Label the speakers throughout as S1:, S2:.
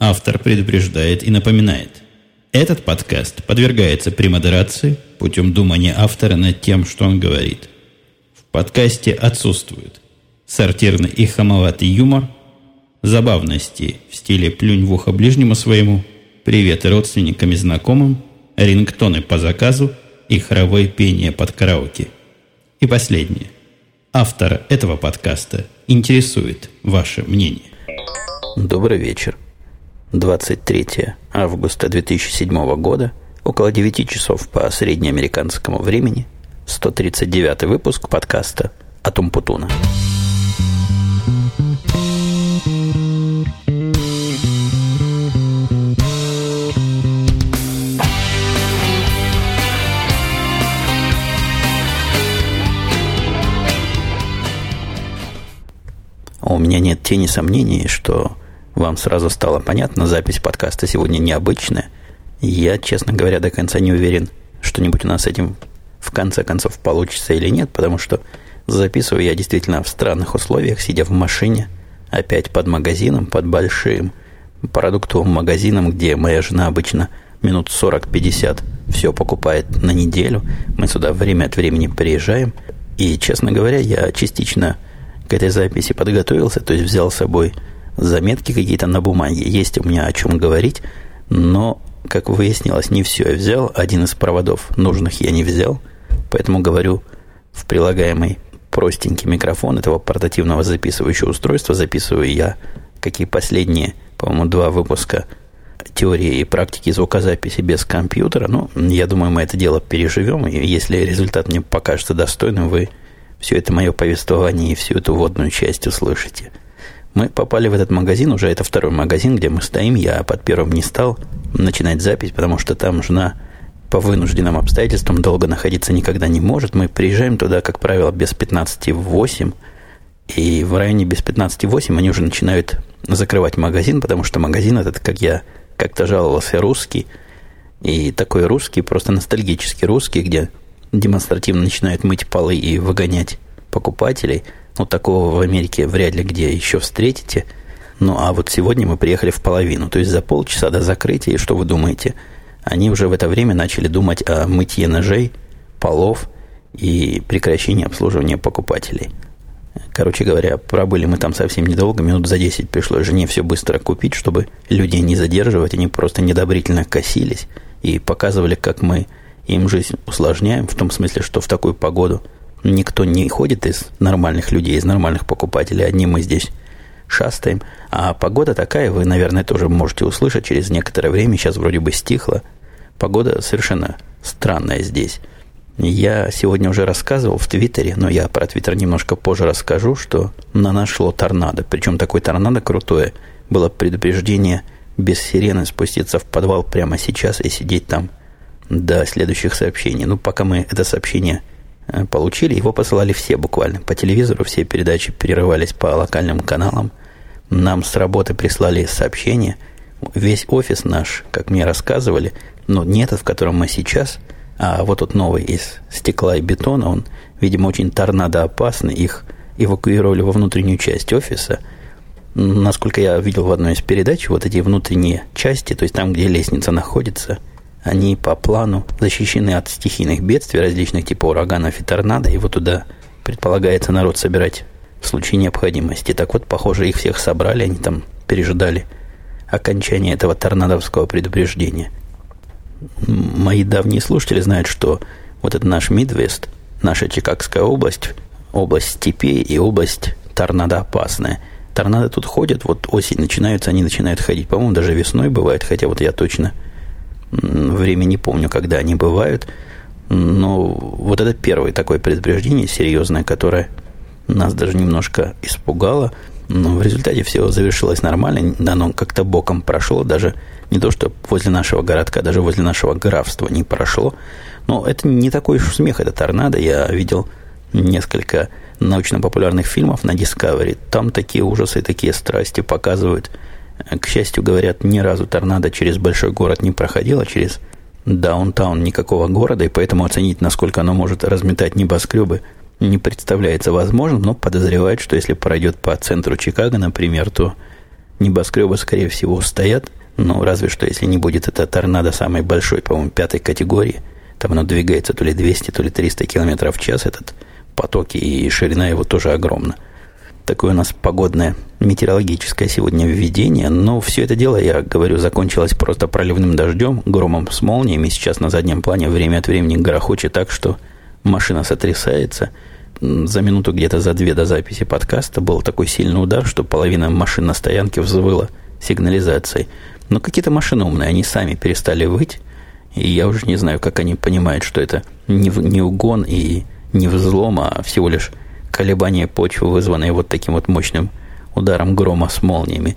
S1: Автор предупреждает и напоминает. Этот подкаст подвергается премодерации путем думания автора над тем, что он говорит. В подкасте отсутствует сортирный и хамоватый юмор, забавности в стиле «плюнь в ухо ближнему своему», приветы родственникам и знакомым, рингтоны по заказу и хоровое пение под караоке. И последнее. Автора этого подкаста интересует ваше мнение.
S2: Добрый вечер. 23 августа 2007 года, около 9 часов по среднеамериканскому времени, 139 выпуск подкаста «Атум Путуна». У меня нет тени сомнений, что вам сразу стало понятно, запись подкаста сегодня необычная. Я, честно говоря, до конца не уверен, что-нибудь у нас с этим в конце концов получится или нет, потому что записываю я действительно в странных условиях, сидя в машине, опять под магазином, под большим продуктовым магазином, где моя жена обычно минут 40-50 все покупает на неделю. Мы сюда время от времени приезжаем. И, честно говоря, я частично к этой записи подготовился, то есть взял с собой заметки какие-то на бумаге, есть у меня о чем говорить, но, как выяснилось, не все я взял, один из проводов нужных я не взял, поэтому говорю в прилагаемый простенький микрофон этого портативного записывающего устройства, записываю я, какие последние, по-моему, два выпуска теории и практики звукозаписи без компьютера. Ну, я думаю, мы это дело переживем, и если результат мне покажется достойным, вы все это мое повествование и всю эту водную часть услышите – мы попали в этот магазин, уже это второй магазин, где мы стоим. Я под первым не стал начинать запись, потому что там жена по вынужденным обстоятельствам долго находиться никогда не может. Мы приезжаем туда, как правило, без 15,8. И в районе без 15,8 они уже начинают закрывать магазин, потому что магазин этот, как я как-то жаловался, русский. И такой русский, просто ностальгический русский, где демонстративно начинают мыть полы и выгонять покупателей – ну, такого в Америке вряд ли где еще встретите. Ну, а вот сегодня мы приехали в половину. То есть за полчаса до закрытия, и что вы думаете? Они уже в это время начали думать о мытье ножей, полов и прекращении обслуживания покупателей. Короче говоря, пробыли мы там совсем недолго, минут за 10 пришлось жене все быстро купить, чтобы людей не задерживать, они просто недобрительно косились и показывали, как мы им жизнь усложняем, в том смысле, что в такую погоду – Никто не ходит из нормальных людей, из нормальных покупателей. Одни мы здесь шастаем. А погода такая, вы, наверное, тоже можете услышать через некоторое время. Сейчас вроде бы стихло. Погода совершенно странная здесь. Я сегодня уже рассказывал в Твиттере, но я про Твиттер немножко позже расскажу, что на нас шло торнадо. Причем такой торнадо крутое. Было предупреждение без сирены спуститься в подвал прямо сейчас и сидеть там до следующих сообщений. Ну, пока мы это сообщение получили, его посылали все буквально. По телевизору все передачи перерывались по локальным каналам. Нам с работы прислали сообщение. Весь офис наш, как мне рассказывали, но не этот, в котором мы сейчас, а вот тот новый из стекла и бетона, он, видимо, очень торнадоопасный. Их эвакуировали во внутреннюю часть офиса. Насколько я видел в одной из передач, вот эти внутренние части, то есть там, где лестница находится – они по плану защищены от стихийных бедствий различных типов ураганов и торнадо, и туда предполагается народ собирать в случае необходимости. Так вот, похоже, их всех собрали, они там пережидали окончание этого торнадовского предупреждения. Мои давние слушатели знают, что вот это наш Мидвест, наша Чикагская область, область степей и область торнадоопасная. Торнадо тут ходят, вот осень начинается, они начинают ходить. По-моему, даже весной бывает, хотя вот я точно Время не помню, когда они бывают. Но вот это первое такое предупреждение серьезное, которое нас даже немножко испугало. Но в результате все завершилось нормально. Оно как-то боком прошло. Даже не то, что возле нашего городка, даже возле нашего графства не прошло. Но это не такой уж смех, это торнадо. Я видел несколько научно-популярных фильмов на Discovery. Там такие ужасы, такие страсти показывают – к счастью, говорят, ни разу торнадо через большой город не проходило, через даунтаун никакого города, и поэтому оценить, насколько оно может разметать небоскребы, не представляется возможным, но подозревают, что если пройдет по центру Чикаго, например, то небоскребы, скорее всего, стоят. Ну, разве что, если не будет это торнадо самой большой, по-моему, пятой категории. Там оно двигается то ли 200, то ли 300 километров в час, этот поток, и ширина его тоже огромна. Такое у нас погодное метеорологическое сегодня введение. Но все это дело, я говорю, закончилось просто проливным дождем, громом с молниями. Сейчас на заднем плане время от времени грохочет так, что машина сотрясается. За минуту где-то за две до записи подкаста был такой сильный удар, что половина машин на стоянке взвыла сигнализацией. Но какие-то машины умные, они сами перестали выть. И я уже не знаю, как они понимают, что это не, не угон и не взлом, а всего лишь колебания почвы, вызванные вот таким вот мощным ударом грома с молниями.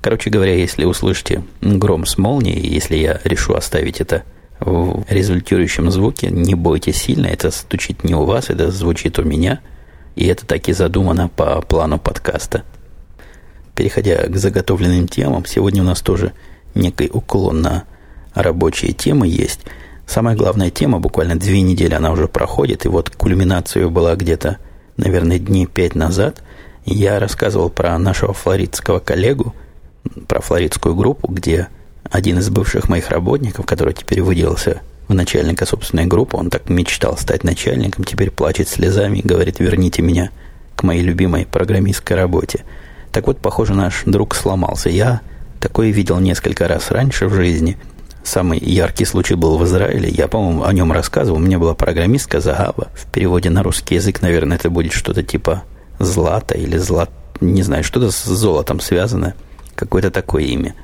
S2: Короче говоря, если услышите гром с молнией, если я решу оставить это в результирующем звуке, не бойтесь сильно, это стучит не у вас, это звучит у меня, и это так и задумано по плану подкаста. Переходя к заготовленным темам, сегодня у нас тоже некий уклон на рабочие темы есть. Самая главная тема, буквально две недели она уже проходит, и вот кульминацию была где-то наверное, дней пять назад я рассказывал про нашего флоридского коллегу, про флоридскую группу, где один из бывших моих работников, который теперь выделился в начальника собственной группы, он так мечтал стать начальником, теперь плачет слезами и говорит, верните меня к моей любимой программистской работе. Так вот, похоже, наш друг сломался. Я такое видел несколько раз раньше в жизни – Самый яркий случай был в Израиле. Я, по-моему, о нем рассказывал. У меня была программистка Загава. В переводе на русский язык, наверное, это будет что-то типа злата или злат... Не знаю, что-то с золотом связано. Какое-то такое имя.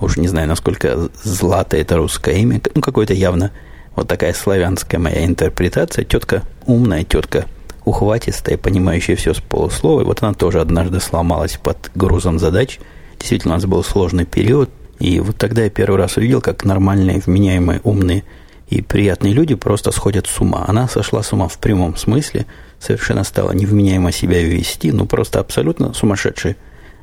S2: Уж не знаю, насколько злато это русское имя. Ну, какое-то явно вот такая славянская моя интерпретация. Тетка умная, тетка ухватистая, понимающая все с полуслова. И вот она тоже однажды сломалась под грузом задач. Действительно, у нас был сложный период. И вот тогда я первый раз увидел, как нормальные, вменяемые, умные и приятные люди просто сходят с ума. Она сошла с ума в прямом смысле, совершенно стала невменяемо себя вести, ну просто абсолютно сумасшедшая.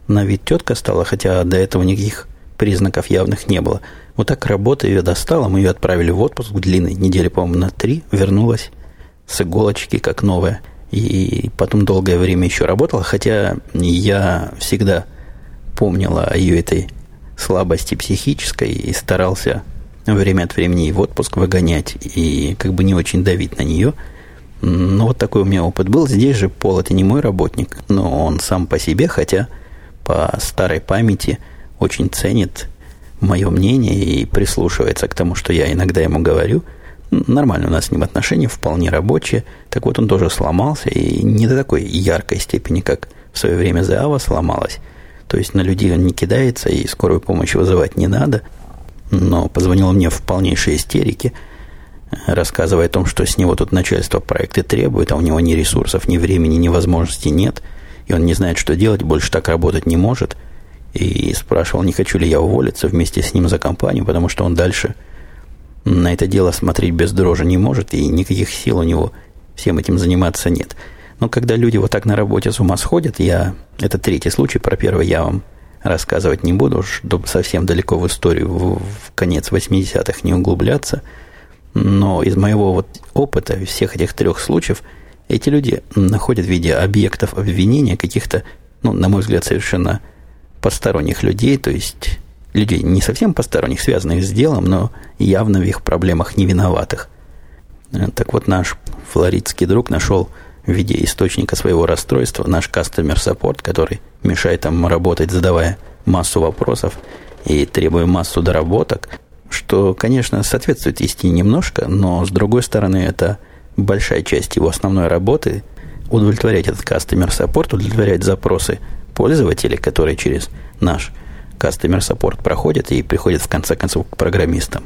S2: На вид тетка стала, хотя до этого никаких признаков явных не было. Вот так работа ее достала, мы ее отправили в отпуск длинный, недели, по-моему, на три, вернулась с иголочки, как новая. И потом долгое время еще работала, хотя я всегда помнила о ее этой слабости психической и старался время от времени и в отпуск выгонять, и как бы не очень давить на нее. Но вот такой у меня опыт был. Здесь же Пол это не мой работник, но он сам по себе, хотя по старой памяти очень ценит мое мнение и прислушивается к тому, что я иногда ему говорю. Нормально у нас с ним отношения, вполне рабочие. Так вот он тоже сломался, и не до такой яркой степени, как в свое время Заава сломалась. То есть на людей он не кидается, и скорую помощь вызывать не надо. Но позвонил мне в полнейшей истерике, рассказывая о том, что с него тут начальство проекты требует, а у него ни ресурсов, ни времени, ни возможностей нет, и он не знает, что делать, больше так работать не может. И спрашивал, не хочу ли я уволиться вместе с ним за компанию, потому что он дальше на это дело смотреть без дрожи не может, и никаких сил у него всем этим заниматься нет. Но когда люди вот так на работе с ума сходят, я... Это третий случай, про первый я вам рассказывать не буду, уж совсем далеко в историю, в, в конец 80-х не углубляться. Но из моего вот опыта, всех этих трех случаев, эти люди находят в виде объектов обвинения каких-то, ну, на мой взгляд, совершенно посторонних людей, то есть людей не совсем посторонних, связанных с делом, но явно в их проблемах не виноватых. Так вот, наш флоридский друг нашел в виде источника своего расстройства наш customer support, который мешает нам работать, задавая массу вопросов и требуя массу доработок, что, конечно, соответствует истине немножко, но, с другой стороны, это большая часть его основной работы удовлетворять этот customer support, удовлетворять запросы пользователей, которые через наш customer support проходят и приходят в конце концов к программистам.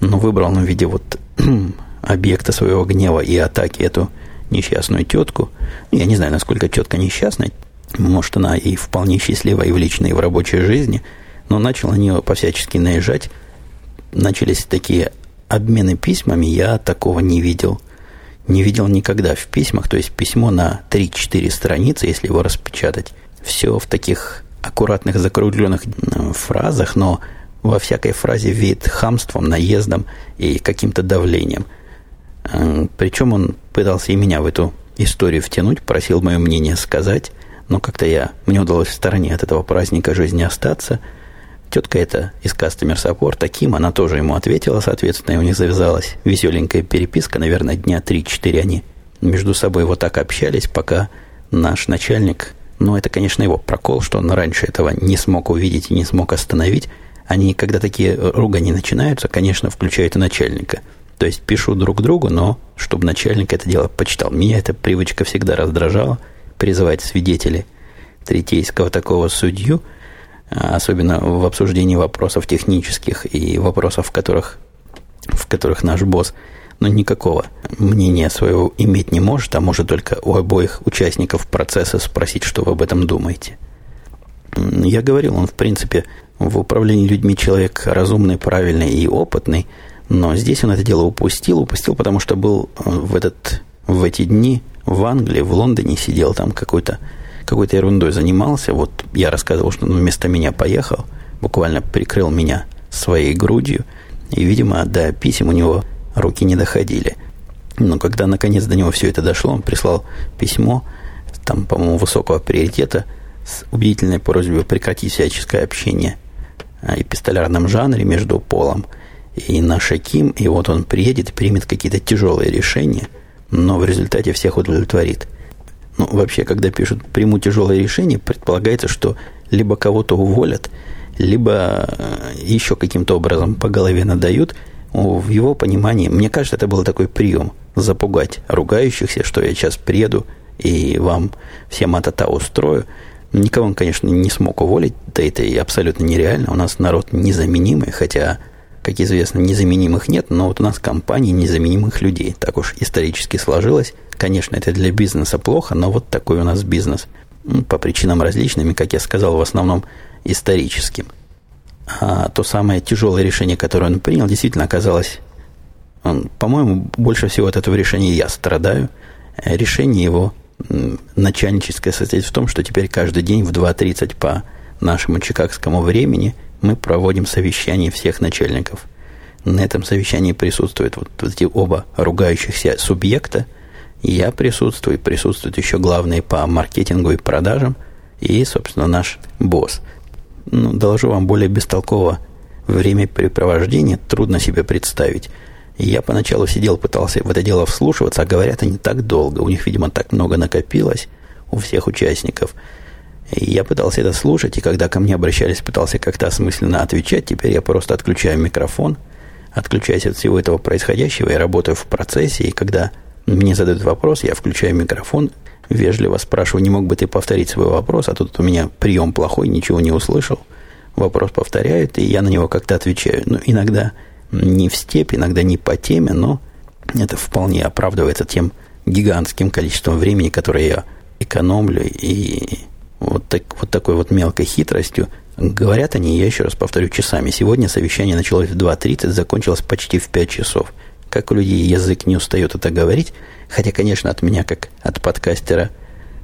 S2: Но выбрал он в виде вот объекта своего гнева и атаки эту несчастную тетку. Я не знаю, насколько тетка несчастная. Может, она и вполне счастливая и в личной, и в рабочей жизни. Но начал на нее по-всячески наезжать. Начались такие обмены письмами. Я такого не видел. Не видел никогда в письмах. То есть письмо на 3-4 страницы, если его распечатать. Все в таких аккуратных закругленных фразах, но во всякой фразе вид хамством, наездом и каким-то давлением – Причем он пытался и меня в эту историю втянуть, просил мое мнение сказать. но как-то я, мне удалось в стороне от этого праздника жизни остаться. Тетка эта из Customer Support, Ким, она тоже ему ответила, соответственно, и у них завязалась веселенькая переписка, наверное, дня 3-4 они между собой вот так общались, пока наш начальник, ну, это, конечно, его прокол, что он раньше этого не смог увидеть и не смог остановить. Они, когда такие ругани начинаются, конечно, включают и начальника. То есть пишу друг другу, но чтобы начальник это дело почитал. Меня эта привычка всегда раздражала, призывать свидетелей третейского такого судью, а особенно в обсуждении вопросов технических и вопросов, в которых, в которых наш босс – но никакого мнения своего иметь не может, а может только у обоих участников процесса спросить, что вы об этом думаете. Я говорил, он, в принципе, в управлении людьми человек разумный, правильный и опытный, но здесь он это дело упустил. Упустил, потому что был э, в, этот, в эти дни в Англии, в Лондоне сидел, там какой-то какой-то ерундой занимался. Вот я рассказывал, что он вместо меня поехал, буквально прикрыл меня своей грудью. И, видимо, до писем у него руки не доходили. Но когда наконец до него все это дошло, он прислал письмо, там, по-моему, высокого приоритета, с убедительной просьбой прекратить всяческое общение о эпистолярном жанре между полом и нашей Ким, и вот он приедет примет какие-то тяжелые решения, но в результате всех удовлетворит. Ну, вообще, когда пишут «приму тяжелое решение», предполагается, что либо кого-то уволят, либо э, еще каким-то образом по голове надают – в его понимании, мне кажется, это был такой прием запугать ругающихся, что я сейчас приеду и вам всем атата устрою. Никого он, конечно, не смог уволить, да это и абсолютно нереально. У нас народ незаменимый, хотя, как известно, незаменимых нет, но вот у нас компании незаменимых людей. Так уж исторически сложилось. Конечно, это для бизнеса плохо, но вот такой у нас бизнес. По причинам различным, как я сказал, в основном историческим – а то самое тяжелое решение, которое он принял, действительно оказалось, он, по-моему, больше всего от этого решения я страдаю. Решение его начальническое состоит в том, что теперь каждый день в 2.30 по нашему чикагскому времени мы проводим совещание всех начальников. На этом совещании присутствуют вот эти оба ругающихся субъекта. Я присутствую, присутствуют еще главные по маркетингу и продажам, и, собственно, наш босс – ну, доложу вам более бестолково времяпрепровождение трудно себе представить. Я поначалу сидел, пытался в это дело вслушиваться, а говорят они так долго. У них, видимо, так много накопилось у всех участников. Я пытался это слушать, и когда ко мне обращались, пытался как-то осмысленно отвечать. Теперь я просто отключаю микрофон, отключаюсь от всего этого происходящего и работаю в процессе. И когда мне задают вопрос, я включаю микрофон Вежливо спрашиваю, не мог бы ты повторить свой вопрос, а тут у меня прием плохой, ничего не услышал. Вопрос повторяют, и я на него как-то отвечаю. Ну, иногда не в степь, иногда не по теме, но это вполне оправдывается тем гигантским количеством времени, которое я экономлю, и вот, так, вот такой вот мелкой хитростью Говорят они, я еще раз повторю, часами. Сегодня совещание началось в 2.30, закончилось почти в 5 часов. Как у людей язык не устает это говорить, Хотя, конечно, от меня, как от подкастера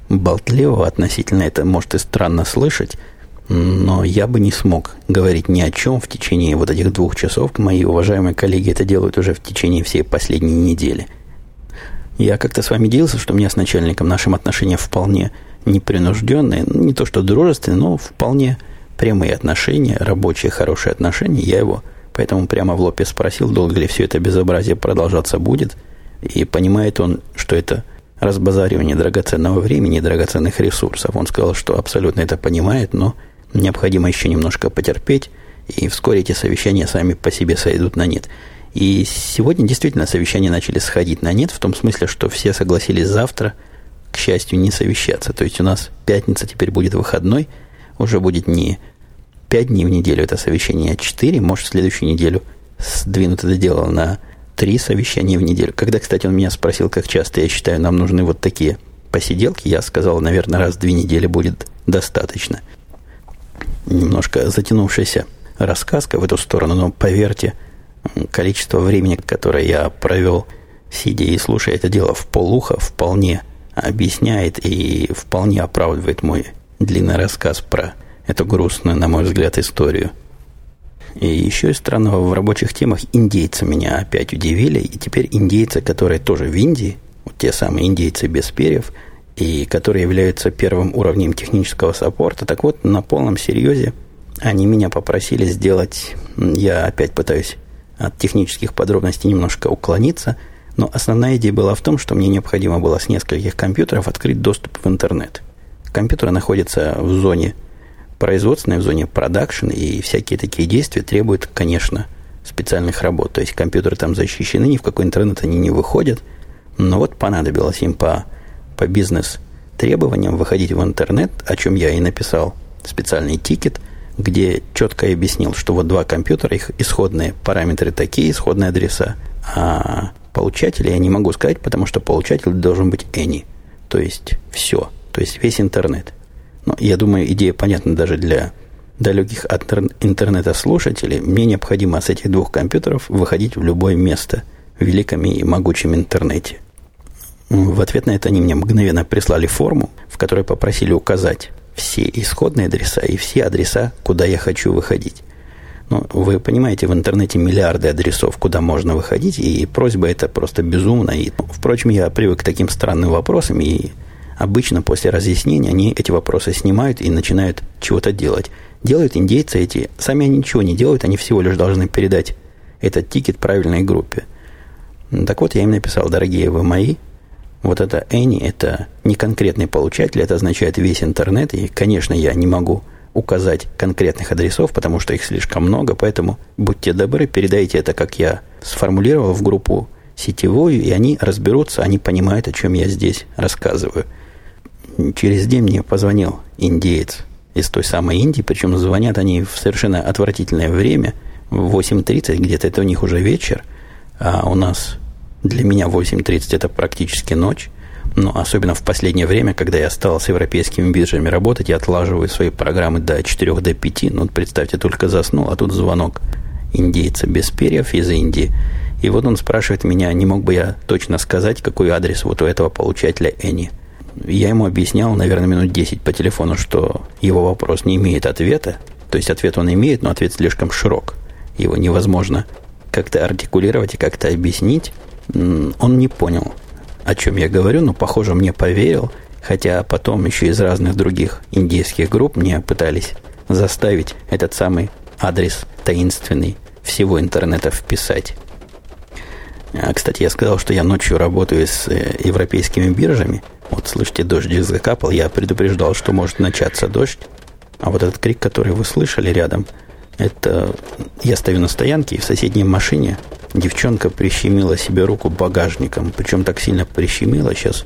S2: болтливого относительно это может и странно слышать, но я бы не смог говорить ни о чем в течение вот этих двух часов. Мои уважаемые коллеги это делают уже в течение всей последней недели. Я как-то с вами делился, что у меня с начальником нашим отношения вполне непринужденные, не то что дружественные, но вполне прямые отношения, рабочие хорошие отношения. Я его поэтому прямо в лоб спросил, долго ли все это безобразие продолжаться будет – и понимает он, что это разбазаривание драгоценного времени и драгоценных ресурсов. Он сказал, что абсолютно это понимает, но необходимо еще немножко потерпеть, и вскоре эти совещания сами по себе сойдут на нет. И сегодня действительно совещания начали сходить на нет, в том смысле, что все согласились завтра, к счастью, не совещаться. То есть у нас пятница теперь будет выходной, уже будет не пять дней в неделю это совещание, а четыре, может, в следующую неделю сдвинут это дело на три совещания в неделю. Когда, кстати, он меня спросил, как часто я считаю, нам нужны вот такие посиделки, я сказал, наверное, раз в две недели будет достаточно. Немножко затянувшаяся рассказка в эту сторону, но поверьте, количество времени, которое я провел, сидя и слушая это дело в полуха, вполне объясняет и вполне оправдывает мой длинный рассказ про эту грустную, на мой взгляд, историю – и еще из странного в рабочих темах индейцы меня опять удивили. И теперь индейцы, которые тоже в Индии, вот те самые индейцы без перьев, и которые являются первым уровнем технического саппорта. Так вот, на полном серьезе они меня попросили сделать, я опять пытаюсь от технических подробностей немножко уклониться, но основная идея была в том, что мне необходимо было с нескольких компьютеров открыть доступ в интернет. Компьютеры находятся в зоне производственной, в зоне production, и всякие такие действия требуют, конечно, специальных работ. То есть компьютеры там защищены, ни в какой интернет они не выходят. Но вот понадобилось им по, по бизнес-требованиям выходить в интернет, о чем я и написал специальный тикет, где четко объяснил, что вот два компьютера, их исходные параметры такие, исходные адреса, а получатели я не могу сказать, потому что получатель должен быть any, то есть все, то есть весь интернет. Но я думаю, идея понятна даже для далеких от интернета слушателей, мне необходимо с этих двух компьютеров выходить в любое место в великом и могучем интернете. В ответ на это они мне мгновенно прислали форму, в которой попросили указать все исходные адреса и все адреса, куда я хочу выходить. Ну, вы понимаете, в интернете миллиарды адресов, куда можно выходить, и просьба это просто безумна. И, впрочем, я привык к таким странным вопросам, и обычно после разъяснения они эти вопросы снимают и начинают чего-то делать. Делают индейцы эти, сами они ничего не делают, они всего лишь должны передать этот тикет правильной группе. Так вот, я им написал, дорогие вы мои, вот это any, это не конкретный получатель, это означает весь интернет, и, конечно, я не могу указать конкретных адресов, потому что их слишком много, поэтому будьте добры, передайте это, как я сформулировал, в группу сетевую, и они разберутся, они понимают, о чем я здесь рассказываю. Через день мне позвонил индеец из той самой Индии, причем звонят они в совершенно отвратительное время, в 8.30, где-то это у них уже вечер, а у нас для меня 8.30 это практически ночь, но особенно в последнее время, когда я стал с европейскими биржами работать, я отлаживаю свои программы до 4 до 5, ну, представьте, только заснул, а тут звонок индейца без перьев из Индии. И вот он спрашивает меня, не мог бы я точно сказать, какой адрес вот у этого получателя Эни. Я ему объяснял, наверное, минут 10 по телефону, что его вопрос не имеет ответа. То есть ответ он имеет, но ответ слишком широк. Его невозможно как-то артикулировать и как-то объяснить. Он не понял, о чем я говорю, но, похоже, мне поверил. Хотя потом еще из разных других индийских групп мне пытались заставить этот самый адрес таинственный всего интернета вписать. А, кстати, я сказал, что я ночью работаю с э, европейскими биржами – вот, слышите, дождик закапал. Я предупреждал, что может начаться дождь. А вот этот крик, который вы слышали рядом, это я стою на стоянке, и в соседней машине девчонка прищемила себе руку багажником. Причем так сильно прищемила, сейчас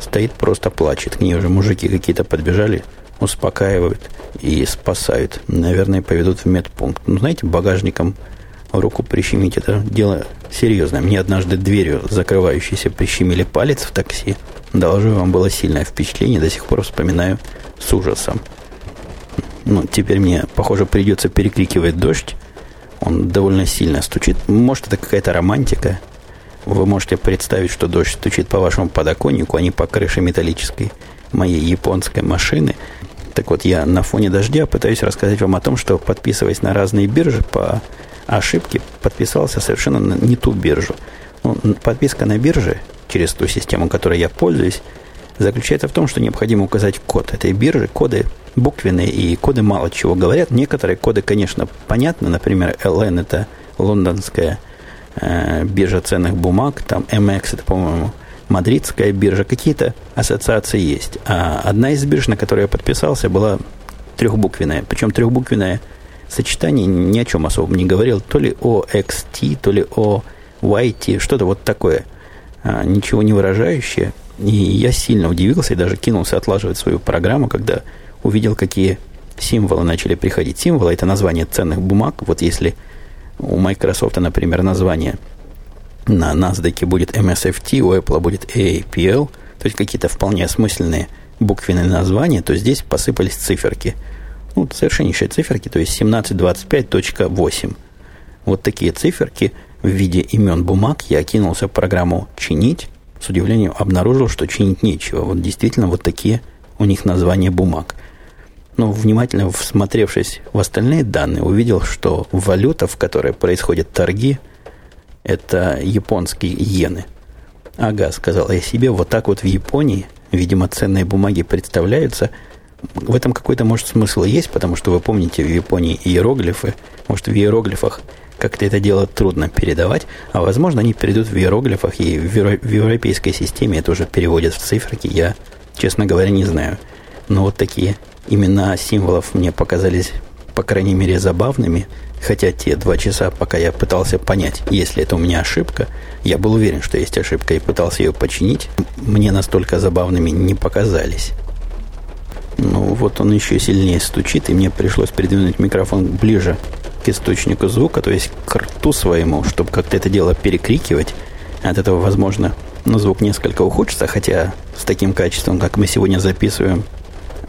S2: стоит, просто плачет. К ней уже мужики какие-то подбежали, успокаивают и спасают. Наверное, поведут в медпункт. Ну, знаете, багажником руку прищемить, это дело серьезное. Мне однажды дверью закрывающейся прищемили палец в такси. Доложу вам, было сильное впечатление, до сих пор вспоминаю с ужасом. Ну, теперь мне, похоже, придется перекрикивать дождь. Он довольно сильно стучит. Может, это какая-то романтика. Вы можете представить, что дождь стучит по вашему подоконнику, а не по крыше металлической моей японской машины. Так вот, я на фоне дождя пытаюсь рассказать вам о том, что, подписываясь на разные биржи, по ошибке подписался совершенно не ту биржу. Ну, подписка на бирже через ту систему, которой я пользуюсь, заключается в том, что необходимо указать код этой биржи. Коды буквенные и коды мало чего говорят. Некоторые коды, конечно, понятны. Например, LN это лондонская э, биржа ценных бумаг, там MX это, по-моему, мадридская биржа. Какие-то ассоциации есть. А одна из бирж, на которой я подписался, была трехбуквенная. Причем трехбуквенное сочетание ни о чем особо не говорил. То ли OXT, то ли OYT, что-то вот такое – а, ничего не выражающее. И я сильно удивился и даже кинулся отлаживать свою программу, когда увидел, какие символы начали приходить. Символы – это название ценных бумаг. Вот если у Microsoft, например, название на NASDAQ будет MSFT, у Apple будет AAPL, то есть какие-то вполне осмысленные буквенные названия, то здесь посыпались циферки. Ну, совершеннейшие циферки, то есть 1725.8. Вот такие циферки – в виде имен бумаг, я кинулся в программу «Чинить». С удивлением обнаружил, что чинить нечего. Вот действительно вот такие у них названия бумаг. Но внимательно всмотревшись в остальные данные, увидел, что валюта, в которой происходят торги, это японские иены. Ага, сказал я себе, вот так вот в Японии видимо, ценные бумаги представляются. В этом какой-то, может, смысл есть, потому что вы помните в Японии иероглифы. Может, в иероглифах как-то это дело трудно передавать, а возможно, они перейдут в иероглифах, и в, европейской системе это уже переводят в циферки. Я, честно говоря, не знаю. Но вот такие имена символов мне показались, по крайней мере, забавными. Хотя те два часа, пока я пытался понять, если это у меня ошибка, я был уверен, что есть ошибка, и пытался ее починить, мне настолько забавными не показались. Ну, вот он еще сильнее стучит, и мне пришлось придвинуть микрофон ближе к источнику звука, то есть к рту своему, чтобы как-то это дело перекрикивать. От этого, возможно, ну, звук несколько ухудшится, хотя с таким качеством, как мы сегодня записываем,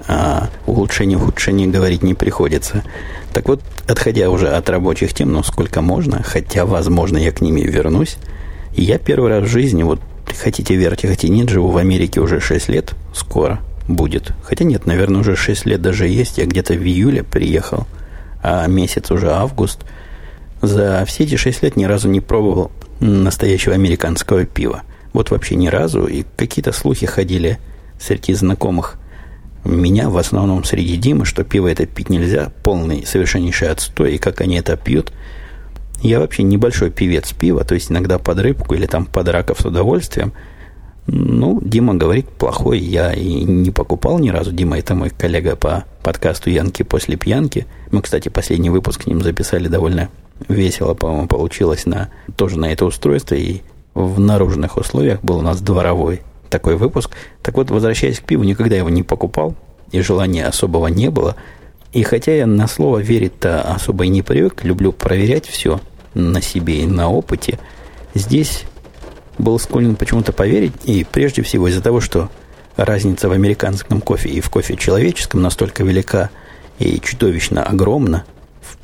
S2: а улучшение, ухудшение говорить не приходится. Так вот, отходя уже от рабочих тем, ну, сколько можно, хотя, возможно, я к ними вернусь, я первый раз в жизни, вот хотите верьте, хотите нет, живу в Америке уже 6 лет, скоро будет. Хотя нет, наверное, уже 6 лет даже есть, я где-то в июле приехал, а месяц уже август. За все эти 6 лет ни разу не пробовал настоящего американского пива. Вот вообще ни разу, и какие-то слухи ходили среди знакомых меня в основном среди Димы, что пиво это пить нельзя, полный совершеннейший отстой, и как они это пьют. Я вообще небольшой певец пива, то есть иногда под рыбку или там под раков с удовольствием. Ну, Дима говорит, плохой, я и не покупал ни разу. Дима это мой коллега по подкасту «Янки после пьянки». Мы, кстати, последний выпуск к ним записали довольно весело, по-моему, получилось на, тоже на это устройство, и в наружных условиях был у нас дворовой такой выпуск. Так вот, возвращаясь к пиву, никогда его не покупал, и желания особого не было. И хотя я на слово верить-то особо и не привык, люблю проверять все на себе и на опыте, здесь был склонен почему-то поверить, и прежде всего из-за того, что разница в американском кофе и в кофе человеческом настолько велика и чудовищно огромна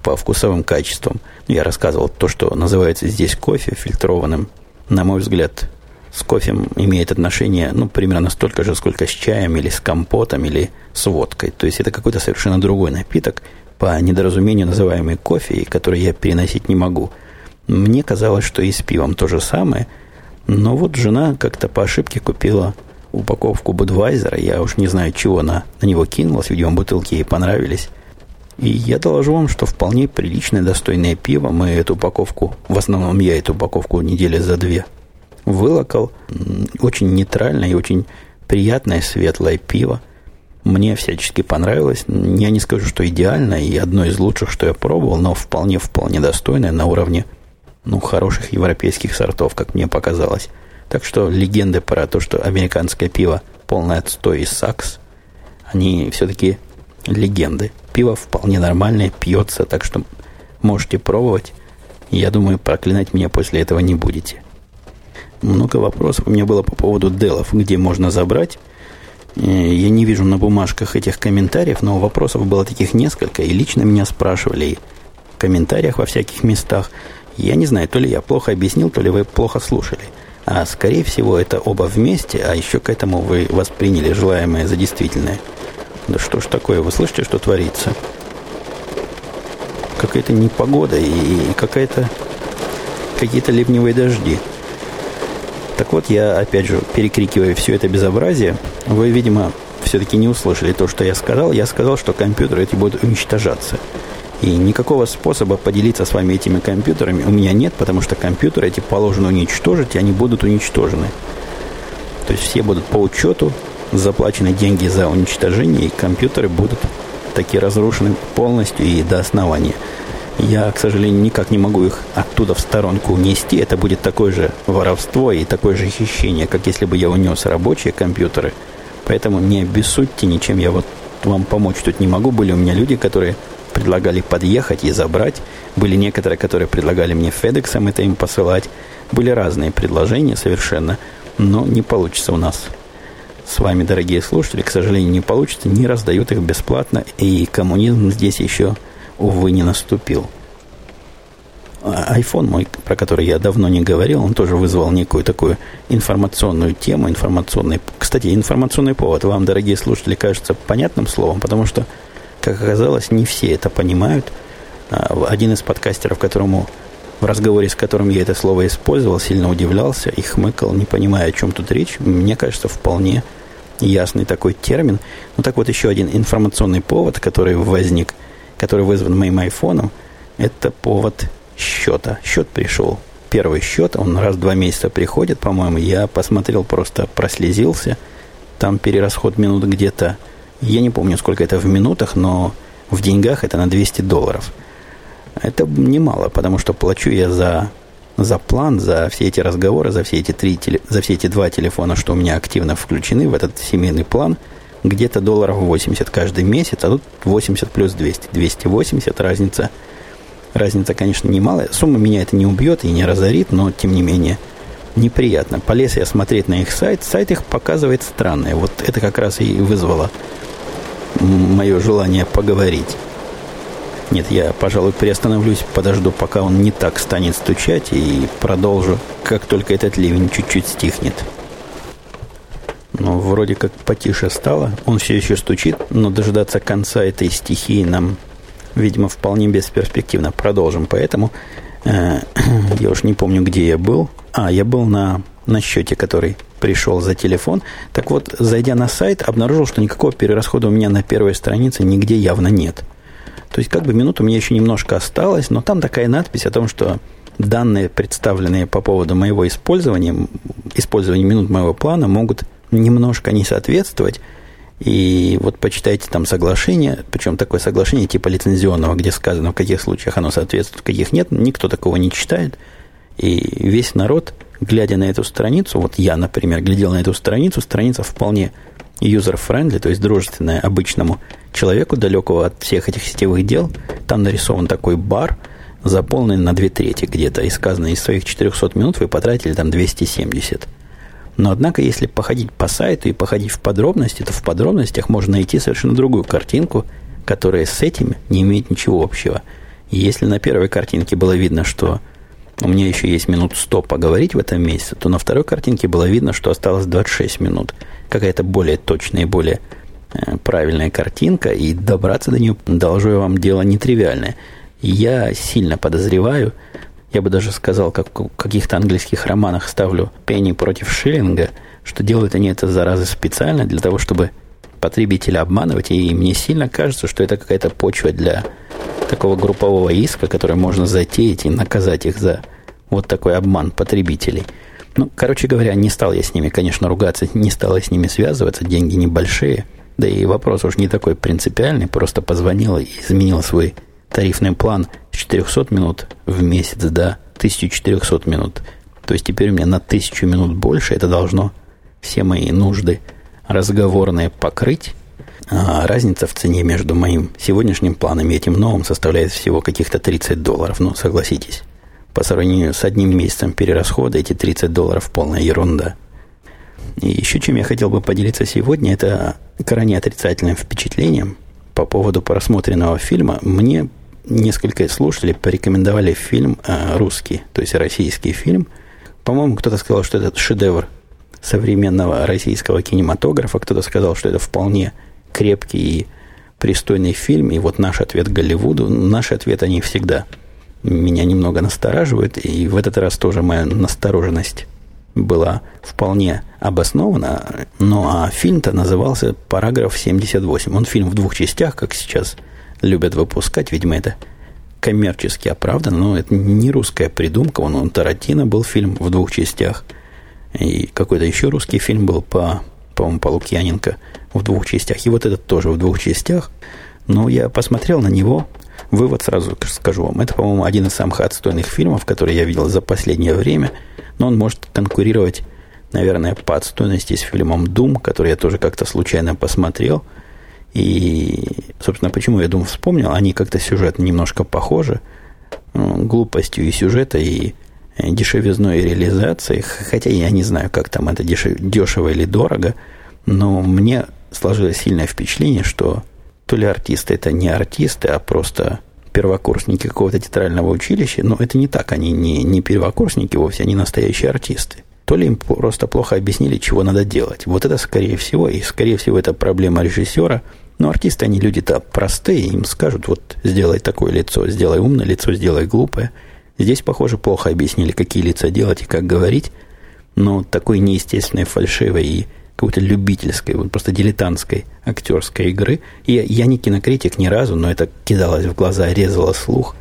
S2: по вкусовым качествам. Я рассказывал то, что называется здесь кофе фильтрованным, на мой взгляд, с кофе имеет отношение, ну, примерно столько же, сколько с чаем или с компотом или с водкой. То есть это какой-то совершенно другой напиток, по недоразумению называемый кофе, который я переносить не могу. Мне казалось, что и с пивом то же самое, но вот жена как-то по ошибке купила упаковку Будвайзера, я уж не знаю, чего она на него кинулась, видимо, бутылки ей понравились. И я доложу вам, что вполне приличное, достойное пиво. Мы эту упаковку, в основном я эту упаковку недели за две вылокал. Очень нейтральное и очень приятное светлое пиво. Мне всячески понравилось. Я не скажу, что идеально и одно из лучших, что я пробовал, но вполне-вполне достойное на уровне ну, хороших европейских сортов, как мне показалось. Так что легенды про то, что американское пиво полное отстой и сакс, они все-таки легенды. Пиво вполне нормальное, пьется, так что можете пробовать. Я думаю, проклинать меня после этого не будете. Много вопросов у меня было по поводу делов, где можно забрать. Э, я не вижу на бумажках этих комментариев, но вопросов было таких несколько, и лично меня спрашивали в комментариях во всяких местах. Я не знаю, то ли я плохо объяснил, то ли вы плохо слушали. А скорее всего это оба вместе, а еще к этому вы восприняли желаемое за действительное. Да что ж такое, вы слышите, что творится? Какая-то непогода и какая-то какие-то ливневые дожди. Так вот, я, опять же, перекрикиваю все это безобразие. Вы, видимо, все-таки не услышали то, что я сказал. Я сказал, что компьютеры эти будут уничтожаться. И никакого способа поделиться с вами этими компьютерами у меня нет, потому что компьютеры эти положено уничтожить, и они будут уничтожены. То есть все будут по учету, заплачены деньги за уничтожение, и компьютеры будут такие разрушены полностью и до основания. Я, к сожалению, никак не могу их оттуда в сторонку унести. Это будет такое же воровство и такое же хищение, как если бы я унес рабочие компьютеры. Поэтому не обессудьте ничем. Я вот вам помочь тут не могу. Были у меня люди, которые предлагали подъехать и забрать. Были некоторые, которые предлагали мне FedEx это им посылать. Были разные предложения совершенно, но не получится у нас с вами, дорогие слушатели, к сожалению, не получится, не раздают их бесплатно, и коммунизм здесь еще увы, не наступил. А iPhone мой, про который я давно не говорил, он тоже вызвал некую такую информационную тему, информационный... Кстати, информационный повод вам, дорогие слушатели, кажется понятным словом, потому что, как оказалось, не все это понимают. А, один из подкастеров, которому в разговоре с которым я это слово использовал, сильно удивлялся и хмыкал, не понимая, о чем тут речь. Мне кажется, вполне ясный такой термин. Ну так вот еще один информационный повод, который возник, который вызван моим айфоном, это повод счета. Счет пришел. Первый счет, он раз в два месяца приходит, по-моему. Я посмотрел, просто прослезился. Там перерасход минут где-то, я не помню, сколько это в минутах, но в деньгах это на 200 долларов. Это немало, потому что плачу я за за план, за все эти разговоры, за все эти, три, за все эти два телефона, что у меня активно включены в этот семейный план, где-то долларов 80 каждый месяц, а тут 80 плюс 200. 280 разница. Разница, конечно, немалая. Сумма меня это не убьет и не разорит, но, тем не менее, неприятно. Полез я смотреть на их сайт. Сайт их показывает странное. Вот это как раз и вызвало мое желание поговорить. Нет, я, пожалуй, приостановлюсь, подожду, пока он не так станет стучать, и продолжу, как только этот ливень чуть-чуть стихнет. Но вроде как потише стало. Он все еще стучит, но дожидаться конца этой стихии нам, видимо, вполне бесперспективно. Продолжим. Поэтому э, я уж не помню, где я был. А, я был на, на счете, который пришел за телефон. Так вот, зайдя на сайт, обнаружил, что никакого перерасхода у меня на первой странице нигде явно нет. То есть, как бы минут у меня еще немножко осталось, но там такая надпись о том, что данные, представленные по поводу моего использования, использования минут моего плана, могут немножко не соответствовать. И вот почитайте там соглашение, причем такое соглашение типа лицензионного, где сказано, в каких случаях оно соответствует, в каких нет. Никто такого не читает. И весь народ, глядя на эту страницу, вот я, например, глядел на эту страницу, страница вполне user-friendly, то есть дружественная обычному человеку, далекого от всех этих сетевых дел. Там нарисован такой бар, заполненный на две трети где-то. И сказано, из своих 400 минут вы потратили там 270. Но, однако, если походить по сайту и походить в подробности, то в подробностях можно найти совершенно другую картинку, которая с этим не имеет ничего общего. И если на первой картинке было видно, что у меня еще есть минут 100 поговорить в этом месяце, то на второй картинке было видно, что осталось 26 минут – какая-то более точная и более э, правильная картинка, и добраться до нее, должу я вам, дело нетривиальное. Я сильно подозреваю, я бы даже сказал, как в каких-то английских романах ставлю пенни против шиллинга, что делают они это, заразы, специально для того, чтобы потребителя обманывать, и мне сильно кажется, что это какая-то почва для такого группового иска, который можно затеять и наказать их за вот такой обман потребителей – ну, короче говоря, не стал я с ними, конечно, ругаться, не стал я с ними связываться, деньги небольшие. Да и вопрос уж не такой принципиальный, просто позвонил и изменил свой тарифный план с 400 минут в месяц до 1400 минут. То есть теперь у меня на 1000 минут больше, это должно все мои нужды разговорные покрыть. А разница в цене между моим сегодняшним планом и этим новым составляет всего каких-то 30 долларов. Ну, согласитесь по сравнению с одним месяцем перерасхода, эти 30 долларов полная ерунда. И еще чем я хотел бы поделиться сегодня, это крайне отрицательным впечатлением по поводу просмотренного фильма. Мне несколько слушателей порекомендовали фильм э, русский, то есть российский фильм. По-моему, кто-то сказал, что это шедевр современного российского кинематографа, кто-то сказал, что это вполне крепкий и пристойный фильм. И вот наш ответ Голливуду, наши ответы, они всегда – меня немного настораживают, и в этот раз тоже моя настороженность была вполне обоснована. Ну, а фильм-то назывался «Параграф 78». Он фильм в двух частях, как сейчас любят выпускать. Видимо, это коммерчески оправдан, но это не русская придумка. Он, он Таратино был фильм в двух частях. И какой-то еще русский фильм был по, по-моему, по Лукьяненко в двух частях. И вот этот тоже в двух частях. Но я посмотрел на него, Вывод сразу скажу вам. Это, по-моему, один из самых отстойных фильмов, которые я видел за последнее время. Но он может конкурировать, наверное, по отстойности с фильмом «Дум», который я тоже как-то случайно посмотрел. И, собственно, почему я Дум вспомнил, они как-то сюжет немножко похожи. Ну, глупостью и сюжета, и дешевизной реализации. Хотя я не знаю, как там это дешев, дешево или дорого. Но мне сложилось сильное впечатление, что то ли артисты это не артисты, а просто первокурсники какого-то театрального училища, но это не так, они не, не первокурсники вовсе, они настоящие артисты. То ли им просто плохо объяснили, чего надо делать. Вот это скорее всего, и скорее всего это проблема режиссера. Но артисты, они люди-то простые, им скажут, вот сделай такое лицо, сделай умное лицо, сделай глупое. Здесь, похоже, плохо объяснили, какие лица делать и как говорить. Но такой неестественной, фальшивой и какой-то любительской, вот просто дилетантской актерской игры. И я, не кинокритик ни разу, но это кидалось в глаза, резало слух.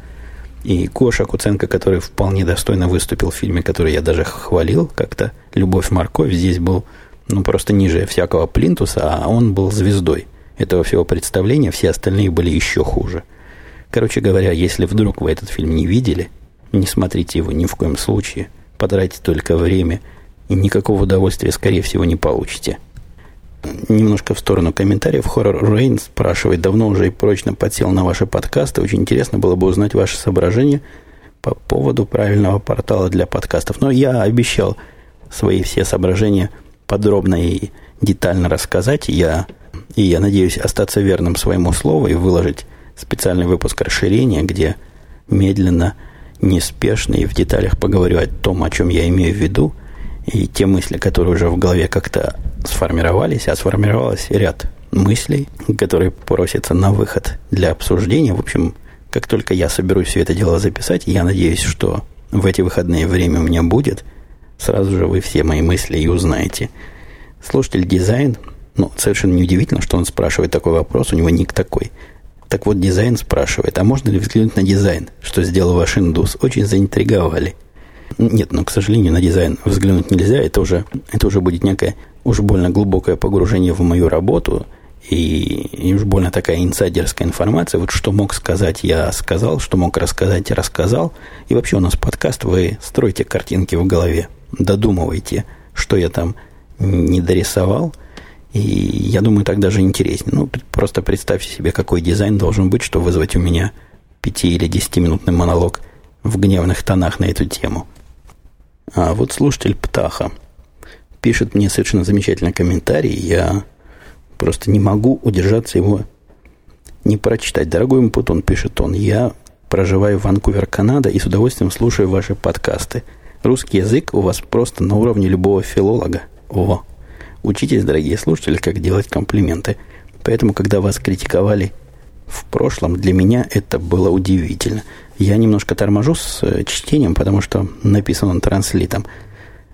S2: И Гоша Куценко, который вполне достойно выступил в фильме, который я даже хвалил как-то, «Любовь-морковь», здесь был ну, просто ниже всякого плинтуса, а он был звездой этого всего представления, все остальные были еще хуже. Короче говоря, если вдруг вы этот фильм не видели, не смотрите его ни в коем случае, потратите только время и никакого удовольствия, скорее всего, не получите. Немножко в сторону комментариев. Хоррор Рейн спрашивает, давно уже и прочно подсел на ваши подкасты. Очень интересно было бы узнать ваши соображения по поводу правильного портала для подкастов. Но я обещал свои все соображения подробно и детально рассказать. Я, и я надеюсь остаться верным своему слову и выложить специальный выпуск расширения, где медленно, неспешно и в деталях поговорю о том, о чем я имею в виду – и те мысли, которые уже в голове как-то сформировались, а сформировалось ряд мыслей, которые просятся на выход для обсуждения. В общем, как только я соберусь все это дело записать, я надеюсь, что в эти выходные время у меня будет, сразу же вы все мои мысли и узнаете. Слушатель дизайн, ну, совершенно неудивительно, что он спрашивает такой вопрос, у него ник такой. Так вот, дизайн спрашивает, а можно ли взглянуть на дизайн, что сделал ваш индус? Очень заинтриговали – нет, но, к сожалению, на дизайн взглянуть нельзя. Это уже, это уже будет некое уж больно глубокое погружение в мою работу. И, и уж больно такая инсайдерская информация. Вот что мог сказать, я сказал. Что мог рассказать, рассказал. И вообще у нас подкаст. Вы строите картинки в голове. Додумывайте, что я там не дорисовал. И я думаю, так даже интереснее. Ну, просто представьте себе, какой дизайн должен быть, чтобы вызвать у меня 5 или 10-минутный монолог в гневных тонах на эту тему. А вот слушатель Птаха пишет мне совершенно замечательный комментарий. Я просто не могу удержаться его не прочитать. Дорогой Мпутон, пишет он, я проживаю в Ванкувер, Канада, и с удовольствием слушаю ваши подкасты. Русский язык у вас просто на уровне любого филолога. О, учитесь, дорогие слушатели, как делать комплименты. Поэтому, когда вас критиковали в прошлом, для меня это было удивительно. Я немножко торможу с э, чтением, потому что написан он транслитом.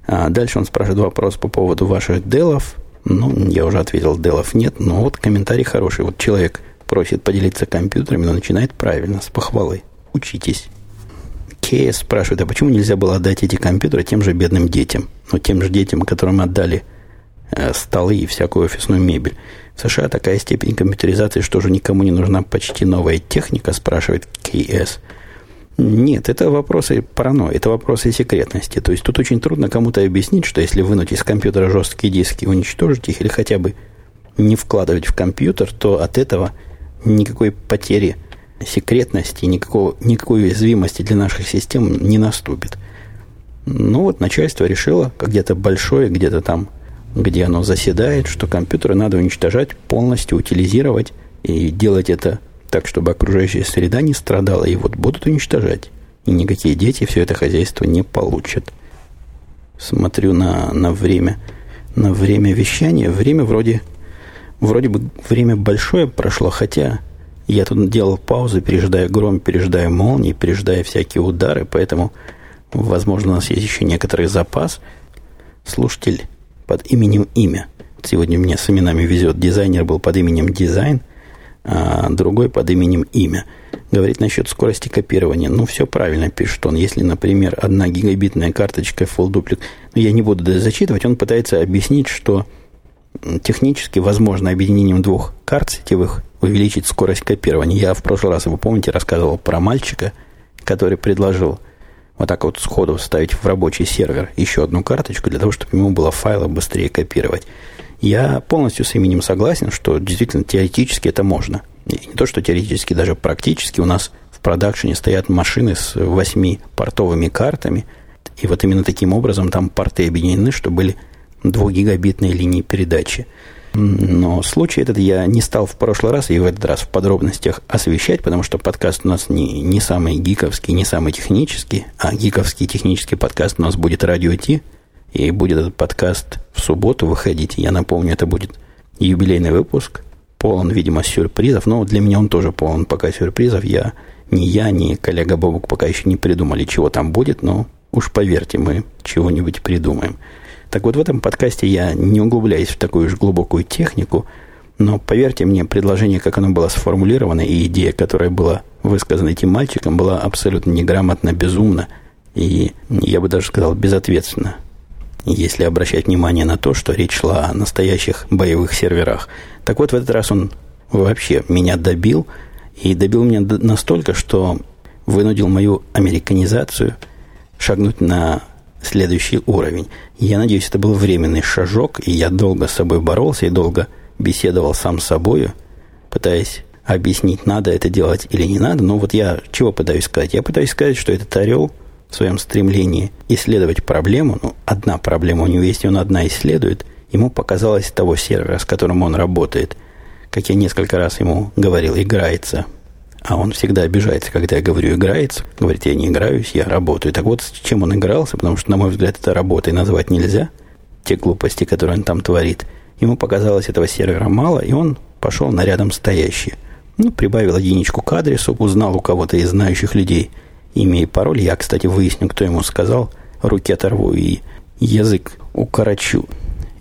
S2: А дальше он спрашивает вопрос по поводу ваших делов. Ну, я уже ответил, делов нет, но вот комментарий хороший. Вот человек просит поделиться компьютерами, но начинает правильно, с похвалы. Учитесь. Кейс спрашивает, а почему нельзя было отдать эти компьютеры тем же бедным детям? Ну, тем же детям, которым отдали столы и всякую офисную мебель. В США такая степень компьютеризации, что же никому не нужна почти новая техника, спрашивает КС. Нет, это вопросы паранойи, это вопросы секретности. То есть тут очень трудно кому-то объяснить, что если вынуть из компьютера жесткие диски, уничтожить их или хотя бы не вкладывать в компьютер, то от этого никакой потери секретности, никакого, никакой уязвимости для наших систем не наступит. Ну вот начальство решило, где-то большое, где-то там, где оно заседает, что компьютеры надо уничтожать, полностью утилизировать и делать это так, чтобы окружающая среда не страдала, и вот будут уничтожать. И никакие дети все это хозяйство не получат. Смотрю на, на время, на время вещания. Время вроде, вроде бы время большое прошло, хотя я тут делал паузы, пережидая гром, пережидая молнии, пережидая всякие удары, поэтому, возможно, у нас есть еще некоторый запас. Слушатель под именем имя. Сегодня мне с именами везет. Дизайнер был под именем Дизайн – а другой под именем имя. Говорит насчет скорости копирования. Ну, все правильно пишет он. Если, например, одна гигабитная карточка full duplex, ну, я не буду зачитывать, он пытается объяснить, что технически возможно объединением двух карт сетевых увеличить скорость копирования. Я в прошлый раз, вы помните, рассказывал про мальчика, который предложил вот так вот сходу вставить в рабочий сервер еще одну карточку для того, чтобы ему было файлы быстрее копировать. Я полностью с именем согласен, что действительно теоретически это можно. И не то, что теоретически, даже практически у нас в продакшене стоят машины с восьми портовыми картами, и вот именно таким образом там порты объединены, что были двухгигабитные линии передачи. Но случай этот я не стал в прошлый раз и в этот раз в подробностях освещать, потому что подкаст у нас не, не самый гиковский, не самый технический, а гиковский технический подкаст у нас будет радио Ти, и будет этот подкаст в субботу выходить. Я напомню, это будет юбилейный выпуск. Полон, видимо, сюрпризов. Но для меня он тоже полон пока сюрпризов. Я, ни я, ни коллега Бобук пока еще не придумали, чего там будет. Но уж поверьте, мы чего-нибудь придумаем. Так вот, в этом подкасте я не углубляюсь в такую же глубокую технику, но поверьте мне, предложение, как оно было сформулировано, и идея, которая была высказана этим мальчиком, была абсолютно неграмотно, безумна и, я бы даже сказал, безответственно. Если обращать внимание на то, что речь шла о настоящих боевых серверах. Так вот, в этот раз он вообще меня добил, и добил меня настолько, что вынудил мою американизацию шагнуть на следующий уровень. Я надеюсь, это был временный шажок, и я долго с собой боролся и долго беседовал сам с собой, пытаясь объяснить, надо это делать или не надо. Но вот я чего пытаюсь сказать? Я пытаюсь сказать, что этот орел в своем стремлении исследовать проблему, ну, одна проблема у него есть, и он одна исследует, ему показалось того сервера, с которым он работает, как я несколько раз ему говорил, играется а он всегда обижается, когда я говорю «играется». Говорит, я не играюсь, я работаю. Так вот, с чем он игрался, потому что, на мой взгляд, это работой назвать нельзя. Те глупости, которые он там творит. Ему показалось этого сервера мало, и он пошел на рядом стоящие. Ну, прибавил единичку к адресу, узнал у кого-то из знающих людей имя и пароль. Я, кстати, выясню, кто ему сказал. Руки оторву и язык укорочу.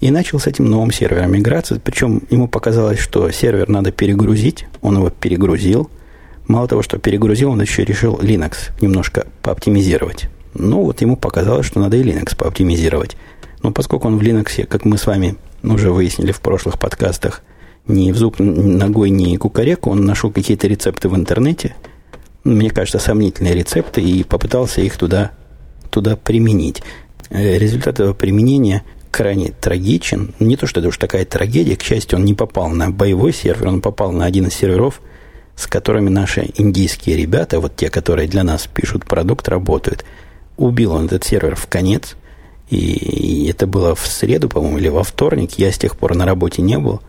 S2: И начал с этим новым сервером играться. Причем ему показалось, что сервер надо перегрузить. Он его перегрузил – Мало того, что перегрузил, он еще решил Linux немножко пооптимизировать. Ну, вот ему показалось, что надо и Linux пооптимизировать. Но поскольку он в Linux, как мы с вами уже выяснили в прошлых подкастах, ни в зуб ногой, ни кукареку, он нашел какие-то рецепты в интернете, мне кажется, сомнительные рецепты, и попытался их туда, туда применить. Э, результат этого применения крайне трагичен. Не то, что это уж такая трагедия, к счастью, он не попал на боевой сервер, он попал на один из серверов – с которыми наши индийские ребята, вот те, которые для нас пишут продукт, работают. Убил он этот сервер в конец, и это было в среду, по-моему, или во вторник. Я с тех пор на работе не был,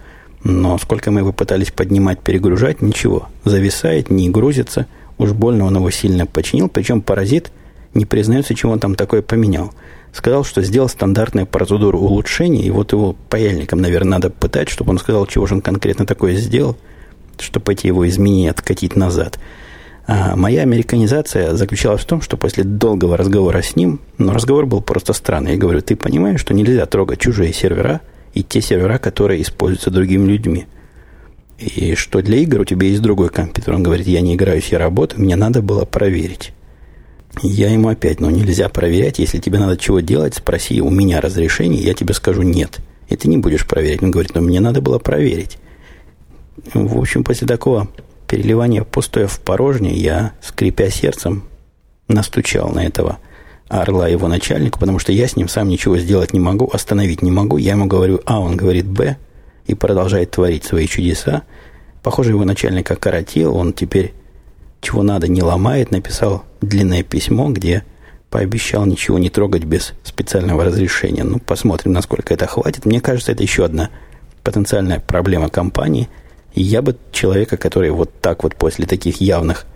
S2: но сколько мы его пытались поднимать, перегружать, ничего. Зависает, не грузится. Уж больно он его сильно починил, причем паразит не признается, чего он там такое поменял. Сказал, что сделал стандартную процедуру улучшения, и вот его паяльником, наверное, надо пытать, чтобы он сказал, чего же он конкретно такое сделал – чтобы эти его изменения откатить назад. А моя американизация заключалась в том, что после долгого разговора с ним, но разговор был просто странный. Я говорю, ты понимаешь, что нельзя трогать чужие сервера и те сервера, которые используются другими людьми. И что для игр у тебя есть другой компьютер. Он говорит, я не играю, я работаю, мне надо было проверить. Я ему опять, ну нельзя проверять, если тебе надо чего делать, спроси у меня разрешение, я тебе скажу нет. И ты не будешь проверять. Он говорит, но мне надо было проверить. В общем, после такого переливания пустое в порожнее, я, скрипя сердцем, настучал на этого орла его начальнику, потому что я с ним сам ничего сделать не могу, остановить не могу. Я ему говорю А, он говорит Б, и продолжает творить свои чудеса. Похоже, его начальник окоротил, он теперь чего надо не ломает, написал длинное письмо, где пообещал ничего не трогать без специального разрешения. Ну, посмотрим, насколько это хватит. Мне кажется, это еще одна потенциальная проблема компании – я бы человека, который вот так вот после таких явных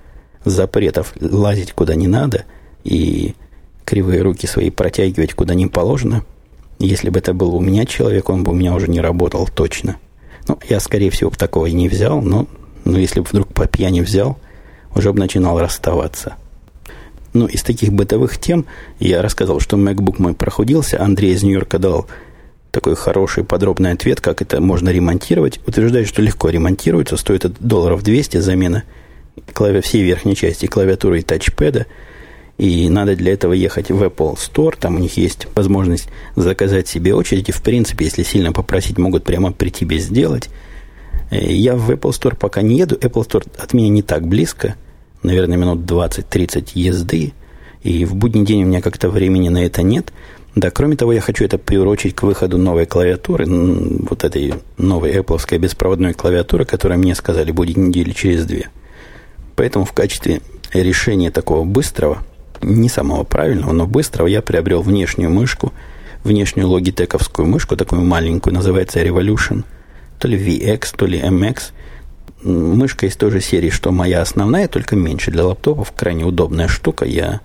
S2: запретов лазить куда не надо и кривые руки свои протягивать куда не положено, если бы это был у меня человек, он бы у меня уже не работал точно. Ну, я, скорее всего, такого и не взял, но, но если бы вдруг по пьяни взял, уже бы начинал расставаться. Ну, из таких бытовых тем я рассказал, что MacBook мой прохудился, Андрей из Нью-Йорка дал такой хороший подробный ответ, как это можно ремонтировать. Утверждает, что легко ремонтируется, стоит это долларов 200 замена клави... всей верхней части клавиатуры и тачпэда. И надо для этого ехать в Apple Store, там у них есть возможность заказать себе очередь. И, в принципе, если сильно попросить, могут прямо при тебе сделать. Э, я в Apple Store пока не еду. Apple Store от меня не так близко. Наверное, минут 20-30 езды. И в будний день у меня как-то времени на это нет. Да, кроме того, я хочу это приурочить к выходу новой клавиатуры, вот этой новой Apple беспроводной клавиатуры, которая мне сказали будет недели через две. Поэтому в качестве решения такого быстрого, не самого правильного, но быстрого, я приобрел внешнюю мышку, внешнюю логитековскую мышку, такую маленькую, называется Revolution, то ли VX, то ли MX. Мышка из той же серии, что моя основная, только меньше для лаптопов, крайне удобная штука. Я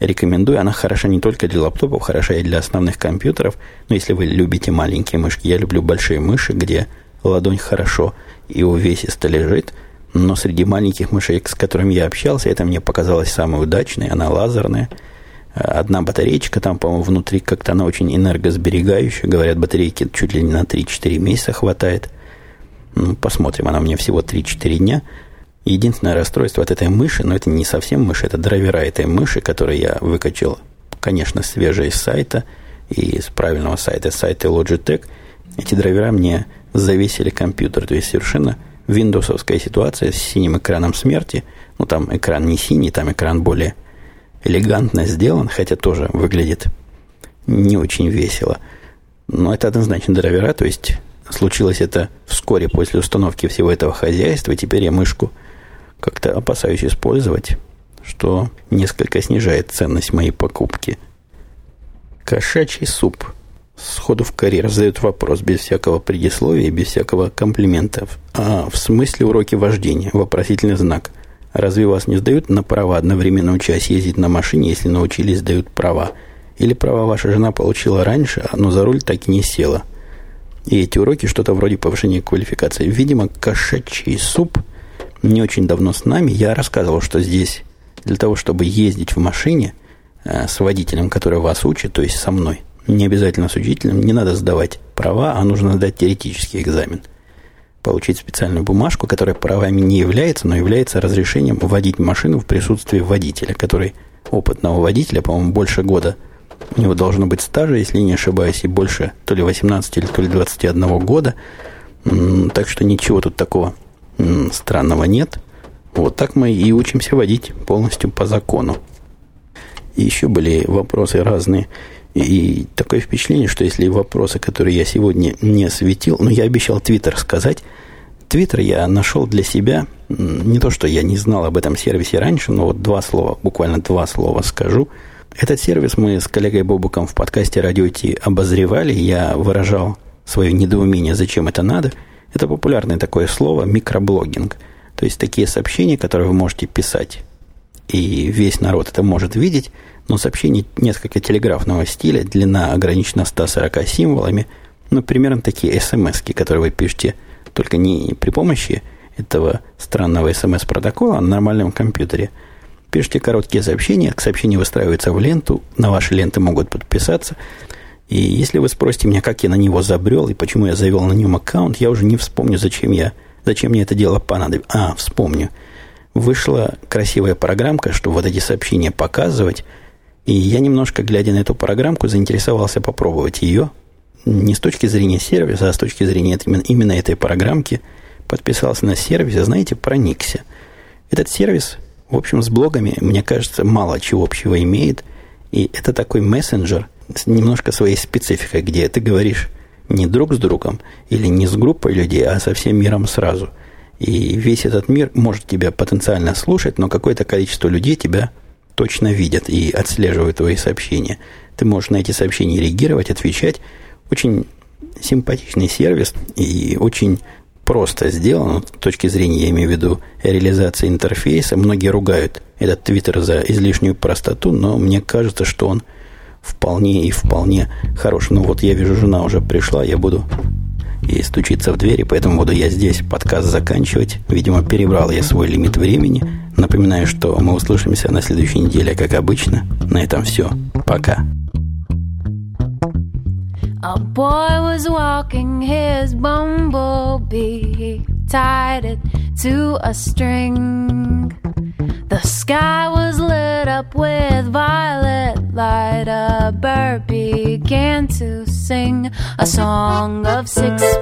S2: рекомендую. Она хороша не только для лаптопов, хороша и для основных компьютеров. Но если вы любите маленькие мышки, я люблю большие мыши, где ладонь хорошо и увесисто лежит. Но среди маленьких мышей, с которыми я общался, это мне показалось самой удачной. Она лазерная, одна батареечка там, по-моему, внутри как-то она очень энергосберегающая. Говорят, батарейки чуть ли не на 3-4 месяца хватает. Ну, посмотрим, она мне всего 3-4 дня. Единственное расстройство от этой мыши, но это не совсем мышь, это драйвера этой мыши, которую я выкачал, конечно, свежие из сайта и с правильного сайта, сайта Logitech. Эти драйвера мне завесили компьютер. То есть совершенно виндовсовская ситуация с синим экраном смерти. Ну, там экран не синий, там экран более элегантно сделан, хотя тоже выглядит не очень весело. Но это однозначно драйвера, то есть случилось это вскоре после установки всего этого хозяйства, и теперь я мышку как-то опасаюсь использовать, что несколько снижает ценность моей покупки. Кошачий суп. Сходу в карьер задают вопрос без всякого предисловия, без всякого комплиментов. А в смысле уроки вождения? Вопросительный знак. Разве вас не сдают на права одновременно учась ездить на машине, если научились сдают права? Или права ваша жена получила раньше, но за руль так и не села? И эти уроки что-то вроде повышения квалификации. Видимо, кошачий суп не очень давно с нами. Я рассказывал, что здесь для того, чтобы ездить в машине э, с водителем, который вас учит, то есть со мной, не обязательно с учителем, не надо сдавать права, а нужно сдать теоретический экзамен – получить специальную бумажку, которая правами не является, но является разрешением водить машину в присутствии водителя, который опытного водителя, по-моему, больше года у него должно быть стажа, если не ошибаюсь, и больше то ли 18 или то ли 21 года. Так что ничего тут такого странного нет. Вот так мы и учимся водить полностью по закону. И еще были вопросы разные. И такое впечатление, что если вопросы, которые я сегодня не осветил, но я обещал Твиттер сказать, Твиттер я нашел для себя, не то, что я не знал об этом сервисе раньше, но вот два слова, буквально два слова скажу. Этот сервис мы с коллегой Бобуком в подкасте «Радио Ти» обозревали, я выражал свое недоумение, зачем это надо. Это популярное такое слово «микроблогинг». То есть такие сообщения, которые вы можете писать, и весь народ это может видеть – но сообщений несколько телеграфного стиля, длина ограничена 140 символами, ну, примерно такие смс которые вы пишете только не при помощи этого странного смс-протокола, а на нормальном компьютере. Пишите короткие сообщения, к сообщению выстраиваются в ленту, на ваши ленты могут подписаться. И если вы спросите меня, как я на него забрел и почему я завел на нем аккаунт, я уже не вспомню, зачем я, зачем мне это дело понадобилось. А, вспомню. Вышла красивая программка, чтобы вот эти сообщения показывать – и я немножко, глядя на эту программку, заинтересовался попробовать ее. Не с точки зрения сервиса, а с точки зрения именно, именно этой программки. Подписался на сервис, а знаете, проникся. Этот сервис, в общем, с блогами, мне кажется, мало чего общего имеет. И это такой мессенджер немножко своей спецификой, где ты говоришь не друг с другом или не с группой людей, а со всем миром сразу. И весь этот мир может тебя потенциально слушать, но какое-то количество людей тебя точно видят и отслеживают твои сообщения. Ты можешь на эти сообщения реагировать, отвечать. Очень симпатичный сервис и очень просто сделан с точки зрения, я имею в виду, реализации интерфейса. Многие ругают этот твиттер за излишнюю простоту, но мне кажется, что он вполне и вполне хорош. Ну вот я вижу, жена уже пришла, я буду и стучится в двери, поэтому буду я здесь подкаст заканчивать. Видимо, перебрал я свой лимит времени. Напоминаю, что мы услышимся на следующей неделе, как обычно. На этом все. Пока. A boy was walking his bumblebee, tied it to a string. The sky was lit up with violet light. A bird began to sing a
S3: song of sixpence.